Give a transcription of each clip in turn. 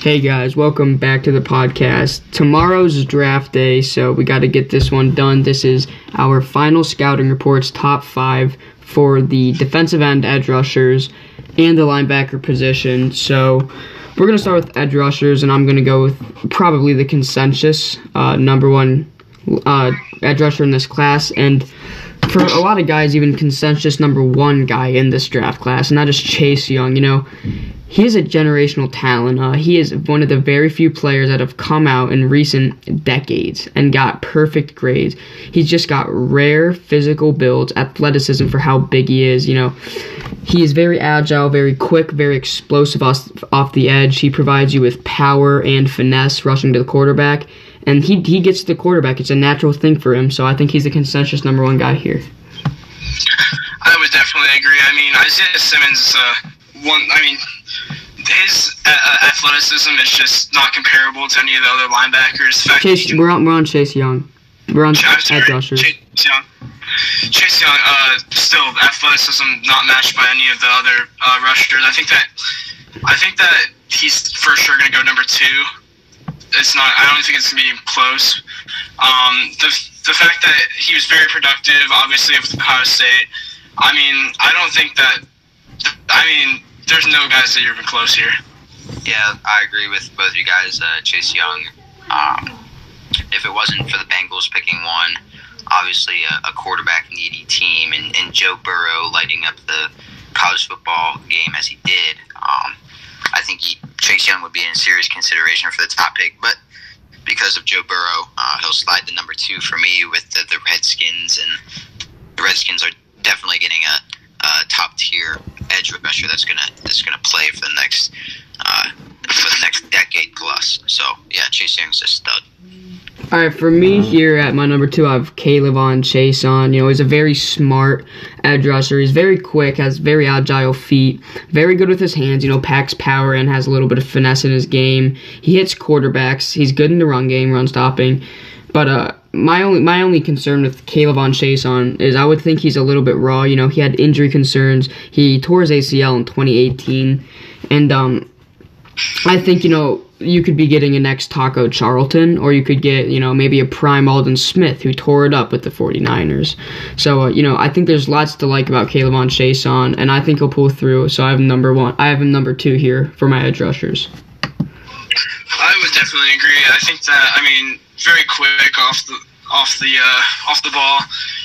Hey guys, welcome back to the podcast. Tomorrow's draft day, so we got to get this one done. This is our final scouting reports, top five for the defensive end edge rushers and the linebacker position. So we're going to start with edge rushers, and I'm going to go with probably the consensus uh, number one uh, edge rusher in this class. And for a lot of guys, even consensus number one guy in this draft class, and just Chase Young. You know, he is a generational talent. Uh, he is one of the very few players that have come out in recent decades and got perfect grades. He's just got rare physical builds, athleticism for how big he is. You know, he is very agile, very quick, very explosive off, off the edge. He provides you with power and finesse rushing to the quarterback. And he, he gets the quarterback. It's a natural thing for him. So I think he's the consensus number one guy here. I would definitely agree. I mean, Isaiah Simmons, uh, one. I mean, his uh, athleticism is just not comparable to any of the other linebackers. Fact Chase, can- we're on, we're on Chase Young. We're on sorry, edge rushers. Chase Young. Chase Young, uh, still athleticism not matched by any of the other uh, rushers. I think that I think that he's for sure going to go number two. It's not. I don't think it's to be close. Um, the the fact that he was very productive, obviously with Ohio State. I mean, I don't think that. I mean, there's no guys that are even close here. Yeah, I agree with both you guys. Uh, Chase Young. Um, if it wasn't for the Bengals picking one, obviously a, a quarterback needy team, and, and Joe Burrow lighting up the college football game as he did, um, I think he, Chase Young would be in serious consideration for the top pick. But because of Joe Burrow, uh, he'll slide to number two for me with the, the Redskins, and the Redskins are definitely getting a, a top tier edge rusher that's gonna that's gonna play for the next uh, for the next decade plus. So yeah, Chase Young's a stud. All right, for me here at my number two, I have K'Lavon Chaisson. You know, he's a very smart edge rusher. He's very quick, has very agile feet, very good with his hands. You know, packs power and has a little bit of finesse in his game. He hits quarterbacks. He's good in the run game, run stopping. But uh, my only my only concern with K'Lavon Chaisson is I would think he's a little bit raw. You know, he had injury concerns. He tore his ACL in 2018, and um, I think you know you could be getting a next Taco Charlton, or you could get you know maybe a prime Aldon Smith who tore it up with the 49ers. So uh, you know I think there's lots to like about K'Lavon Chaisson, and I think he'll pull through. So I have number one. I have him number two here for my edge rushers. I would definitely agree. I think that I mean very quick off the off the uh, off the ball.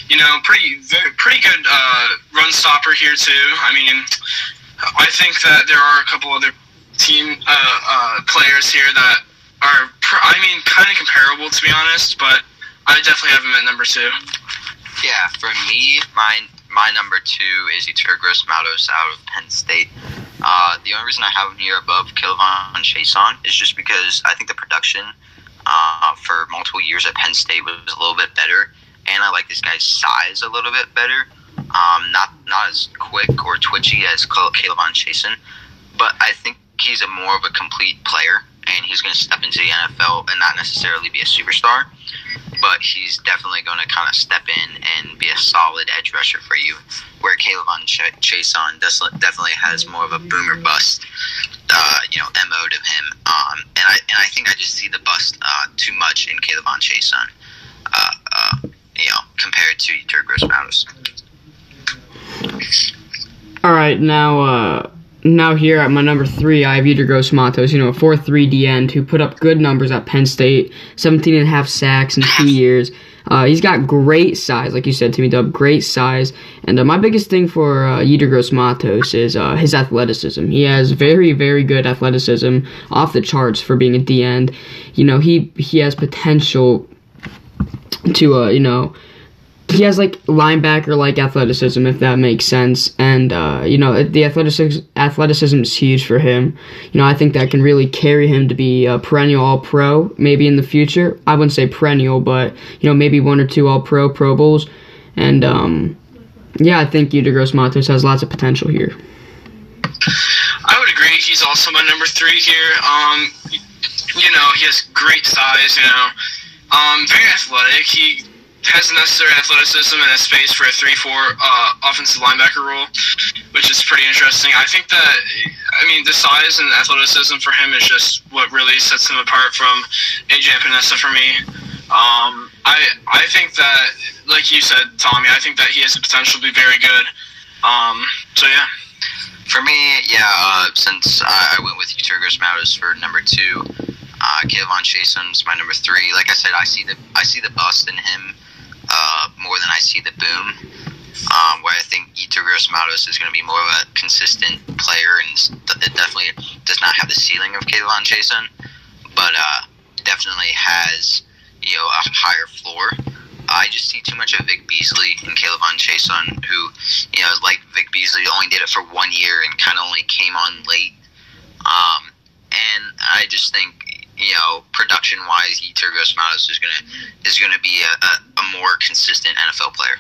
You know, pretty very, pretty good uh, run stopper here too. I mean, I think that there are a couple other team uh, uh, players here that are I mean kind of comparable to be honest, but I definitely have him at number two. Yeah, for me, my my number two is Yetur Gross-Matos out of Penn State. Uh, the only reason I have him here above K'Lavon Chaisson is just because I think the production uh, for multiple years at Penn State was a little bit better, and I like this guy's size a little bit better. Um, not not as quick or twitchy as K'Lavon Chaisson, but I think he's a more of a complete player, and he's going to step into the NFL and not necessarily be a superstar but he's definitely going to kind of step in and be a solid edge rusher for you. Where K'Lavon Ch- Chaisson does, definitely has more of a boomer bust, uh, you know, mo to him. Um, and I and I think I just see the bust uh, too much in K'Lavon Chaisson, uh, uh, you know, compared to Turgos Matos. All right, now uh, now here at my number three, I have Yetur Gross-Matos. You know, a four three D end who put up good numbers at Penn State, 17 and a half sacks in two years. Uh, he's got great size, like you said me, Dub. Great size, and uh, my biggest thing for uh, Gross-Matos is uh, his athleticism. He has very, very good athleticism, off the charts for being a D end. You know, he he has potential to, uh, you know, he has like linebacker like athleticism, if that makes sense. And uh, you know, the athleticism athleticism is huge for him. You know, I think that can really carry him to be a perennial All Pro, maybe in the future. I wouldn't say perennial, but you know, maybe one or two All Pro Pro Bowls. And um, yeah, I think Gross-Matos has lots of potential here. I would agree. He's also my number three here. Um, you know, he has great size. You know, um, very athletic. He has the necessary athleticism and a space for a three-four uh, offensive linebacker role, which is pretty interesting. I think that I mean the size and athleticism for him is just what really sets him apart from AJ Epenesa for me. Um, I I think that like you said, Tommy, I think that he has the potential to be very good. Um, so yeah. For me, yeah, uh, since I went with Yetur Gross-Matos for number two, uh, K'Lavon Chaisson's my number three. Like I said, I see the I see the bust in him uh, more than I see the boom. Um, where I think Yetur Gross-Matos is going to be more of a consistent player and it definitely does not have the ceiling of K'Lavon Chaisson, but uh, definitely has you know a higher floor. I just see too much of Vic Beasley and K'Lavon Chaisson, who, you know, like Vic Beasley only did it for one year and kind of only came on late. Um, and I just think, you know, production wise, Yetur Gross-Matos is gonna is gonna be a, a, a more consistent NFL player.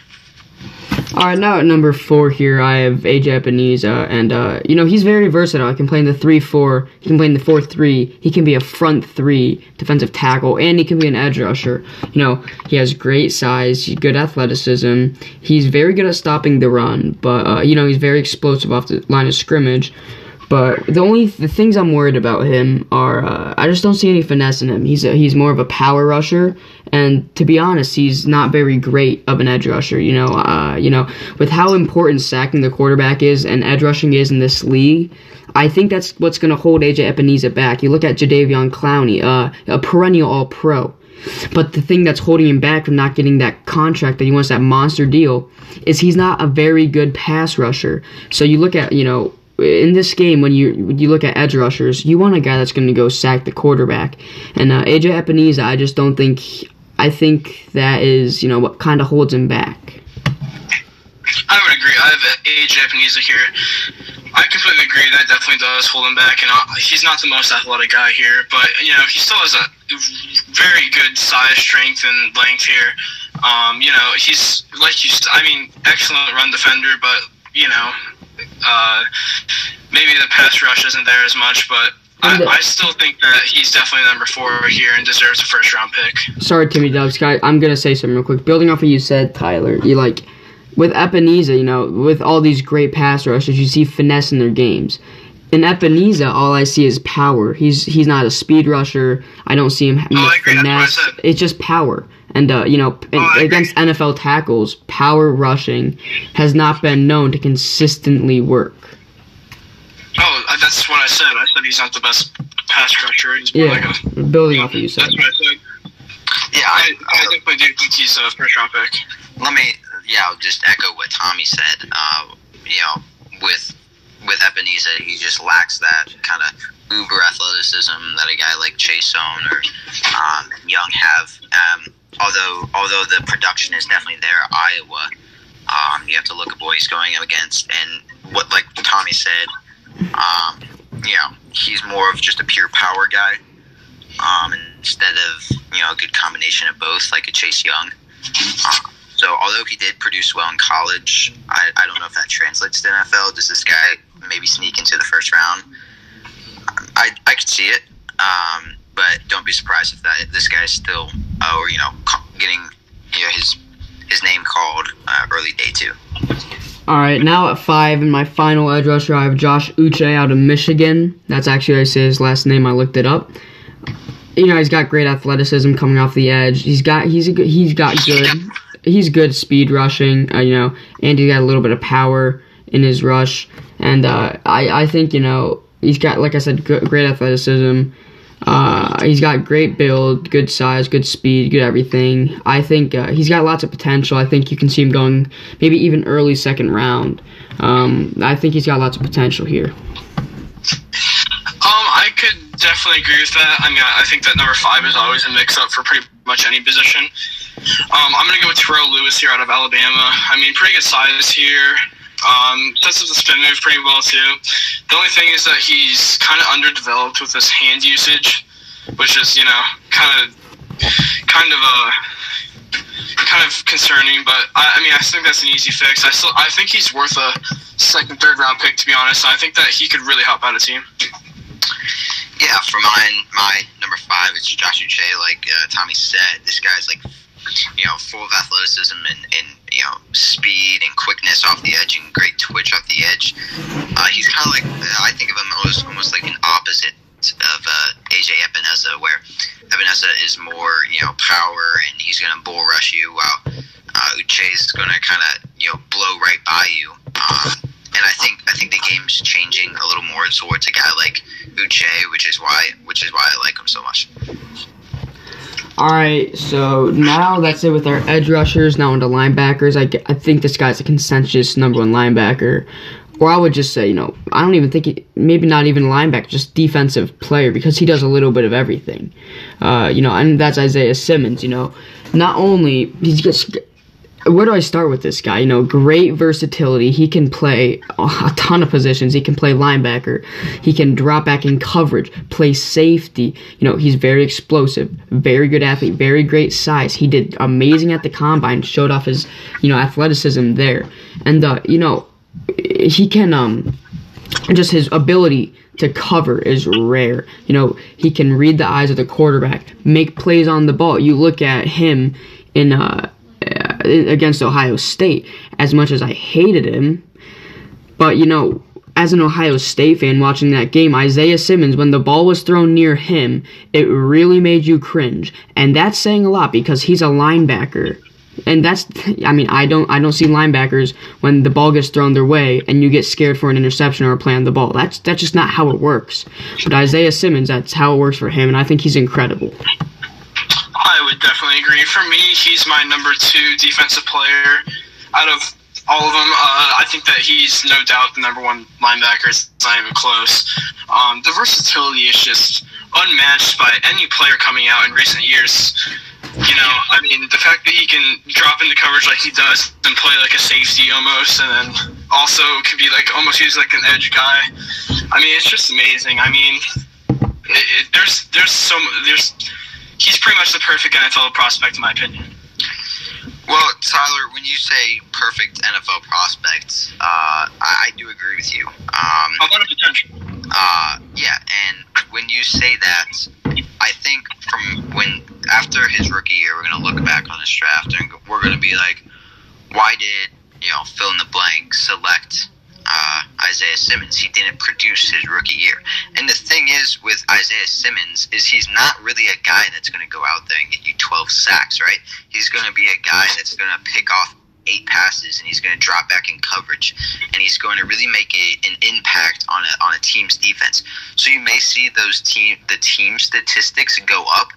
All right, now at number four here, I have AJ Epenesa, and uh, you know he's very versatile. He can play in the three-four, he can play in the four-three, he can be a front three defensive tackle, and he can be an edge rusher. You know he has great size, good athleticism. He's very good at stopping the run, but uh, you know he's very explosive off the line of scrimmage. But the only the things I'm worried about him are uh, I just don't see any finesse in him. He's a, he's more of a power rusher, and to be honest, he's not very great of an edge rusher. You know, uh, you know, with how important sacking the quarterback is and edge rushing is in this league, I think that's what's going to hold AJ Epenesa back. You look at Jadeveon Clowney, uh, a perennial All Pro. But the thing that's holding him back from not getting that contract that he wants, that monster deal, is he's not a very good pass rusher. So you look at, you know, in this game, when you when you look at edge rushers, you want a guy that's going to go sack the quarterback. And uh, AJ Epenesa, I just don't think. I think that is you know what kind of holds him back. I would agree. I have AJ Epenesa here. I completely agree. That definitely does hold him back, and uh, he's not the most athletic guy here, but you know he still has a very good size, strength, and length here. Um, you know he's like you. I mean, excellent run defender, but you know uh, maybe the pass rush isn't there as much, but I, I, still think that he's definitely number four here and deserves a first round pick. Sorry, Timmy Dubs. I'm gonna say something real quick. Building off what you said, Tyler, you like with Epenesa, you know, with all these great pass rushes, you see finesse in their games. In Epenesa, all I see is power. He's he's not a speed rusher. I don't see him oh, finesse. It's just power. And uh, you know, oh, against NFL tackles, power rushing has not been known to consistently work. Oh, uh, that's what I said. I said he's not the best pass rusher. He's yeah, like a, building off of you said. That's what I said. Yeah, I, I definitely do think he's a first round pick. Let me, yeah, I'll just echo what Tommy said. Uh, you know, with with Epenesa, he just lacks that kind of uber athleticism that a guy like Chase Chaisson or um, Young have. Um, although although the production is definitely there, Iowa, um, you have to look at what he's going up against, and what like Tommy said, um, you know, he's more of just a pure power guy, um, instead of you know a good combination of both, like a Chase Young. Uh, so although he did produce well in college, I, I don't know if that translates to NFL. Does this guy maybe sneak into the first round? I I could see it. Um, but don't be surprised if that this guy's still, uh, or you know, getting you know his his name called uh, early day two. All right, now at five in my final edge rusher, I have Josh Uche out of Michigan. That's actually I say his last name. I looked it up. You know, he's got great athleticism coming off the edge. He's got he's a good, he's got good he's good speed rushing. Uh, you know, and he's got a little bit of power in his rush. And uh, I I think you know he's got like I said good, great athleticism. Uh, he's got great build, good size, good speed, good everything. I think uh, he's got lots of potential. I think you can see him going maybe even early second round. Um, I think he's got lots of potential here. Um, I could definitely agree with that. I mean, I think that number five is always a mix-up for pretty much any position. Um, I'm gonna go with Terrell Lewis here out of Alabama. I mean, pretty good size here. Um, sets up the spin move pretty well too. The only thing is that he's kind of underdeveloped with his hand usage, which is you know kind of kind of a uh, kind of concerning. But I, I mean, I think that's an easy fix. I still I think he's worth a second, third round pick to be honest. I think that he could really help out a team. Yeah, for mine, my number five is Josh Uche. Like uh, Tommy said, this guy's like you know, full of athleticism and, and you know, speed and quickness off the edge and great twitch off the edge. Uh, he's kind of like I think of him almost almost like an opposite of uh, AJ Epenesa, where Epenesa is more you know power and he's going to bull rush you, while uh, Uche is going to kind of you know blow right by you. Um, and I think I think the game's changing a little more towards a guy like Uche, which is why which is why I like him so much. All right, so now that's it with our edge rushers. Now into linebackers. I, I think this guy's a consensus number one linebacker. Or I would just say, you know, I don't even think he, maybe not even linebacker, just defensive player because he does a little bit of everything. Uh, you know, and that's Isaiah Simmons. You know, not only he's just where do I start with this guy? You know, great versatility. He can play a ton of positions. He can play linebacker. He can drop back in coverage, play safety. You know, he's very explosive, very good athlete, very great size. He did amazing at the combine, showed off his, you know, athleticism there. And uh, you know, he can um just his ability to cover is rare. You know, he can read the eyes of the quarterback, make plays on the ball. You look at him in uh against Ohio State as much as I hated him. But, you know, as an Ohio State fan watching that game, Isaiah Simmons, when the ball was thrown near him, it really made you cringe. And that's saying a lot because he's a linebacker. And that's I mean, I don't I don't see linebackers when the ball gets thrown their way and you get scared for an interception or a play on the ball. That's that's just not how it works. But Isaiah Simmons, that's how it works for him, and I think he's incredible. Would definitely agree. For me, he's my number two defensive player out of all of them. Uh, I think that he's no doubt the number one linebacker. It's not even close. Um, the versatility is just unmatched by any player coming out in recent years. You know, I mean, the fact that he can drop into coverage like he does and play like a safety almost, and then also can be like almost use like an edge guy. I mean, it's just amazing. I mean, it, it, there's there's so there's he's pretty much the perfect NFL prospect in my opinion. Well, Tyler, when you say perfect NFL prospect, uh, I, I, do agree with you. Um, a lot of potential. Uh, yeah, and when you say that, I think from when after his rookie year, we're going to look back on this draft and we're going to be like, why did you know fill in the blank select Isaiah Simmons. He didn't produce his rookie year. And the thing is with Isaiah Simmons is he's not really a guy that's going to go out there and get you 12 sacks, right? He's going to be a guy that's going to pick off eight passes and he's going to drop back in coverage and he's going to really make a, an impact on a, on a team's defense. So you may see those team the team statistics go up,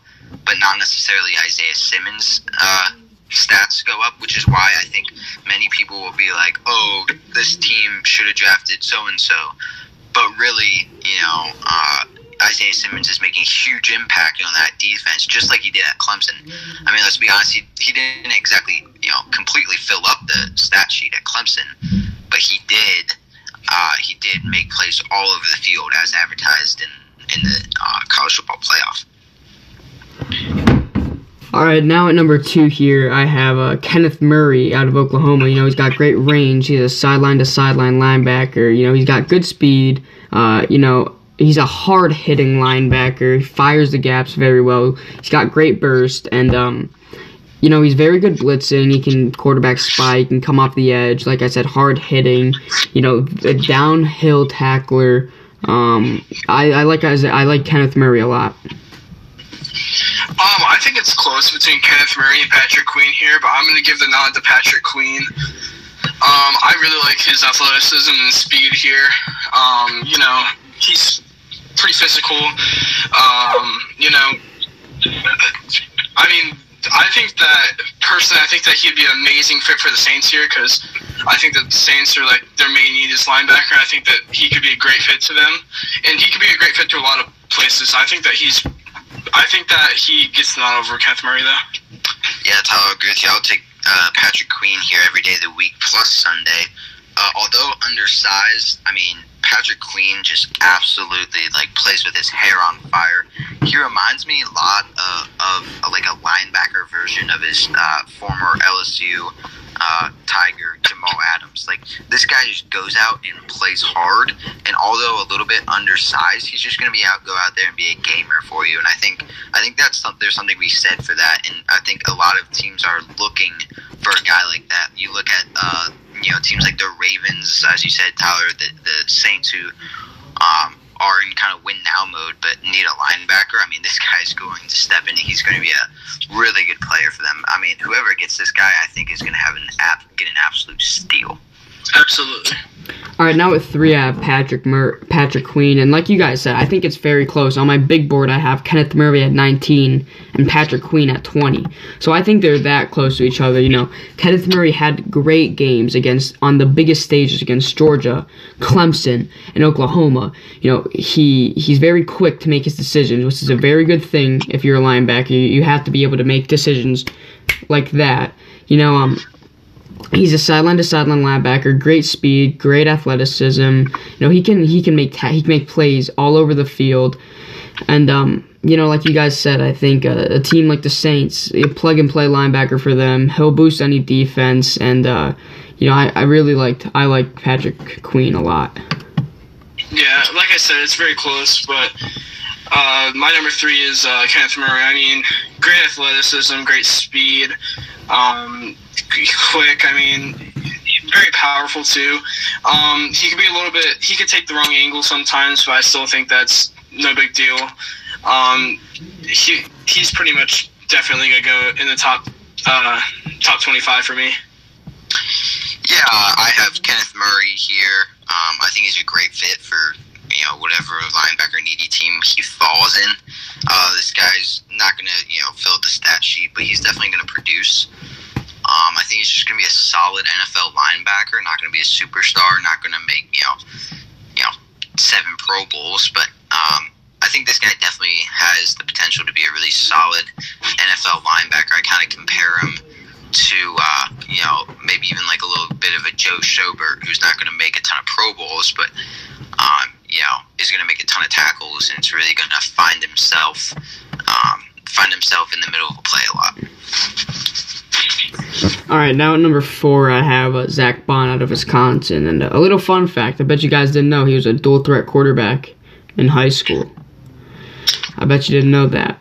but not necessarily Isaiah Simmons' uh, stats go up, which is why I think many people will be like, "Oh, this team should have drafted so and so," but really, you know, uh, Isaiah Simmons is making huge impact on that defense, just like he did at Clemson. I mean, let's be honest, he, he didn't exactly, you know, completely fill up the stat sheet at Clemson, but he did. Uh, he did make plays all over the field as advertised in in the uh, college football playoff. All right, now at number two here, I have uh, Kenneth Murray out of Oklahoma. You know, he's got great range. He's a sideline to sideline linebacker. You know, he's got good speed. Uh, you know, he's a hard hitting linebacker. He fires the gaps very well. He's got great burst, and um, you know, he's very good blitzing. He can quarterback spike and come off the edge. Like I said, hard hitting. You know, a downhill tackler. Um, I, I like I like Kenneth Murray a lot. I think it's close between Kenneth Murray and Patrick Queen here, but I'm going to give the nod to Patrick Queen. Um, I really like his athleticism and speed here. Um, you know, he's pretty physical. Um, you know, I mean, I think that personally, I think that he'd be an amazing fit for the Saints here because I think that the Saints are like their main need is linebacker. I think that he could be a great fit to them, and he could be a great fit to a lot of places. I think that he's I think that he gets nod over Kenneth Murray, though. Yeah, Tyler, I agree with you. I'll take uh, Patrick Queen here every day of the week plus Sunday. Uh, although undersized, I mean, Patrick Queen just absolutely like plays with his hair on fire. He reminds me a lot of, of, of like a linebacker version of his uh, former LSU uh, Tiger Jamal Adams. Like this guy just goes out and plays hard, and although a little bit undersized, he's just going to be out go out there and be a gamer for you. And I think I think that's there's something we said for that, and I think a lot of teams are looking for a guy like that. You look at uh, you know teams like the Ravens, as you said, Tyler, the the Saints who um, are in kind of win now mode, but need a linebacker. I mean, this guy's going to step in. He's going to be a really good player for them. I mean, whoever gets this guy, I think is going to have an get an absolute steal. Absolutely. All right, now with three, I have Patrick Mur- Patrick Queen, and like you guys said, I think it's very close. On my big board, I have Kenneth Murray at 19 and Patrick Queen at 20. So I think they're that close to each other. You know, Kenneth Murray had great games against on the biggest stages against Georgia, Clemson, and Oklahoma. You know, he he's very quick to make his decisions, which is a very good thing if you're a linebacker. You, you have to be able to make decisions like that. You know, um, He's a sideline to sideline linebacker, great speed, great athleticism. You know, he can he can make ta- he can make plays all over the field, and um, you know, like you guys said, I think a, a team like the Saints, a plug and play linebacker for them, he'll boost any defense, and uh, you know, I, I really liked I like Patrick Queen a lot. Yeah, like I said, it's very close, but uh, my number three is uh, Kenneth Murray. I mean, great athleticism, great speed, um, quick. I mean, very powerful too. Um, he could be a little bit. He could take the wrong angle sometimes, but I still think that's no big deal. Um, he he's pretty much definitely gonna go in the top uh, top twenty five for me. Yeah, I have Kenneth Murray here. Um, I think he's a great fit for you know whatever linebacker needy team he falls in. Uh, this guy's NFL linebacker, not gonna be a superstar, not gonna make you know you know seven Pro Bowls, but um, I think this guy definitely has the potential to be a really solid NFL linebacker. I kind of compare him to uh, you know maybe even like a little bit of a Joe Schobert, who's not going to make a ton of Pro Bowls, but um, you know is going to make a ton of tackles and it's really going to find himself um, find himself in the middle of a play a lot. All right, now at number four, I have uh, Zack Baun out of Wisconsin, and uh, a little fun fact: I bet you guys didn't know he was a dual threat quarterback in high school. I bet you didn't know that.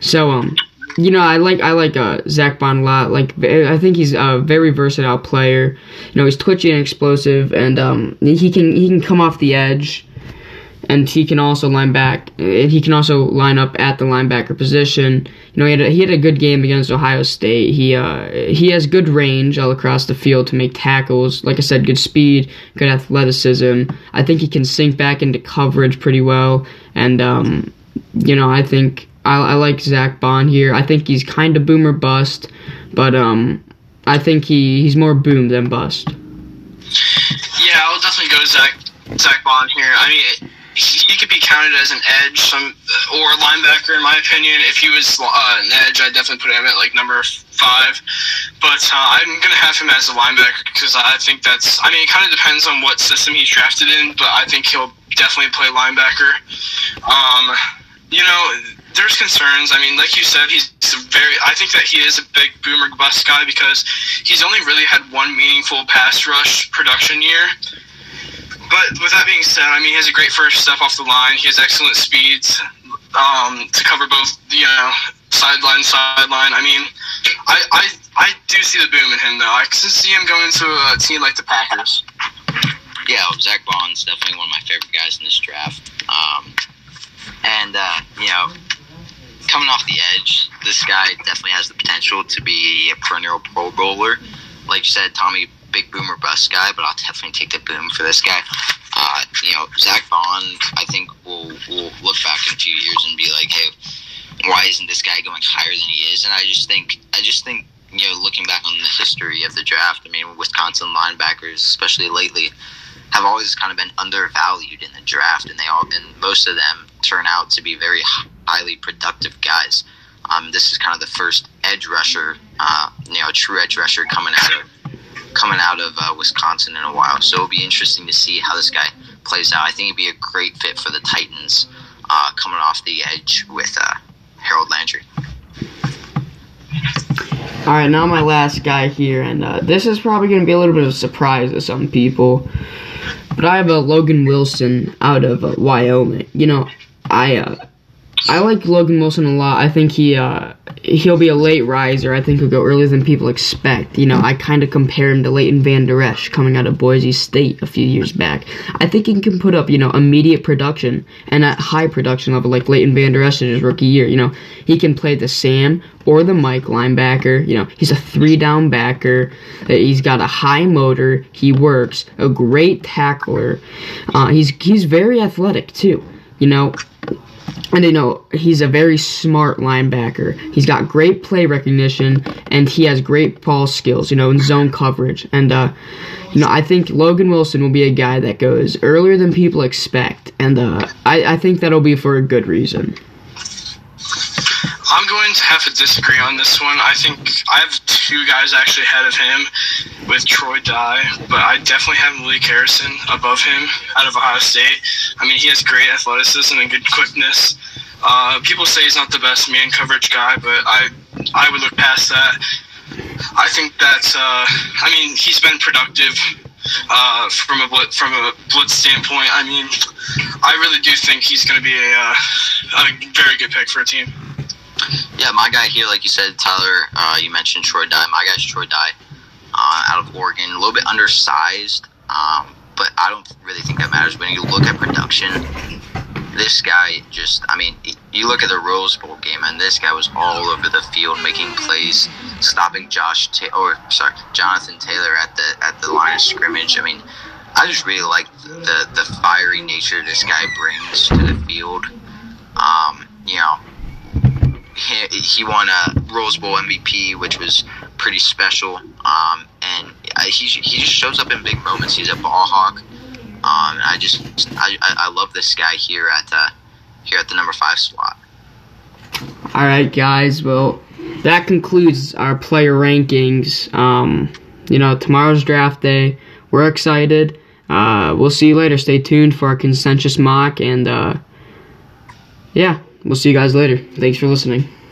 So, um, you know, I like I like uh, Zack Baun a lot. Like, I think he's a very versatile player. You know, he's twitchy and explosive, and um, he can he can come off the edge, and he can also line back. He can also line up at the linebacker position. You know, he had a, he had a good game against Ohio State. He uh, he has good range all across the field to make tackles. Like I said, good speed, good athleticism. I think he can sink back into coverage pretty well, and um, you know, I think I, I like Zack Baun here. I think he's kind of boomer bust, but um, I think he, he's more boom than bust. Yeah, I'll definitely go Zach Zack Baun here. I mean, he, he could be counted as an edge, some or a linebacker in my opinion. If he was uh, an edge, I'd definitely put him at like number five. But uh, I'm gonna have him as a linebacker because I think that's. I mean, it kind of depends on what system he's drafted in, but I think he'll definitely play linebacker. Um, you know, there's concerns. I mean, like you said, he's very. I think that he is a big boomer bust guy because he's only really had one meaningful pass rush production year. But with that being said, I mean, he has a great first step off the line. He has excellent speeds um, to cover both, you know, sideline, sideline. I mean, I, I, I do see the boom in him, though. I can see him going to a team like the Packers. Yeah, Zack Baun's definitely one of my favorite guys in this draft. Um, and uh, you know, coming off the edge, this guy definitely has the potential to be a perennial Pro Bowler. Like you said, Tommy, big boomer bust guy, but I'll definitely take the boom for this guy. Uh, you know, Zack Baun, I think will will look back in a few years and be like, hey, why isn't this guy going higher than he is? And I just think, I just think, you know, looking back on the history of the draft, I mean, Wisconsin linebackers, especially lately, have always kind of been undervalued in the draft, and they all, and most of them turn out to be very highly productive guys. Um, this is kind of the first edge rusher, uh, you know, true edge rusher coming out of coming out of uh, Wisconsin in a while. So it'll be interesting to see how this guy plays out. I think he'd be a great fit for the Titans, uh, coming off the edge with uh, Harold Landry. All right, now my last guy here, and uh, this is probably going to be a little bit of a surprise to some people, but I have a Logan Wilson out of uh, Wyoming. You know, I uh, I like Logan Wilson a lot. I think he uh, he'll be a late riser. I think he'll go earlier than people expect. You know, I kind of compare him to Leighton Vander Esch coming out of Boise State a few years back. I think he can put up you know immediate production and at high production level like Leighton Vander Esch in his rookie year. You know, he can play the Sam or the Mike linebacker. You know, he's a three down backer. He's got a high motor. He works. A great tackler. Uh, he's he's very athletic too. You know, and you know he's a very smart linebacker. He's got great play recognition and he has great ball skills. You know, in zone coverage. And uh, you know, I think Logan Wilson will be a guy that goes earlier than people expect, and uh, I, I think that'll be for a good reason. I'm going to have to disagree on this one. I think I have two guys actually ahead of him with Troy Dye, but I definitely have Malik Harrison above him out of Ohio State. I mean, he has great athleticism and good quickness. Uh, people say he's not the best man coverage guy, but I I would look past that. I think that uh, I mean he's been productive uh, from a blitz, from a blitz standpoint. I mean, I really do think he's going to be a, uh, a very good pick for a team. Yeah, my guy here, like you said, Tyler, uh, you mentioned Troy Dye. My guy's Troy Dye uh, out of Oregon. A little bit undersized, um, but I don't really think that matters. When you look at production, this guy just, I mean, you look at the Rose Bowl game, and this guy was all over the field making plays, stopping Josh, Ta- or sorry, Jonathan Taylor at the at the line of scrimmage. I mean, I just really like the the fiery nature this guy brings to the field. Um, you know, he, won a Rose Bowl MVP, which was pretty special. Um, and he, he just shows up in big moments. He's a ball hawk. Um, I just I, I love this guy here at uh, here at the number five slot. All right, guys. Well, that concludes our player rankings. Um, you know, tomorrow's draft day. We're excited. Uh, we'll see you later. Stay tuned for our consensus mock, and uh, yeah, we'll see you guys later. Thanks for listening.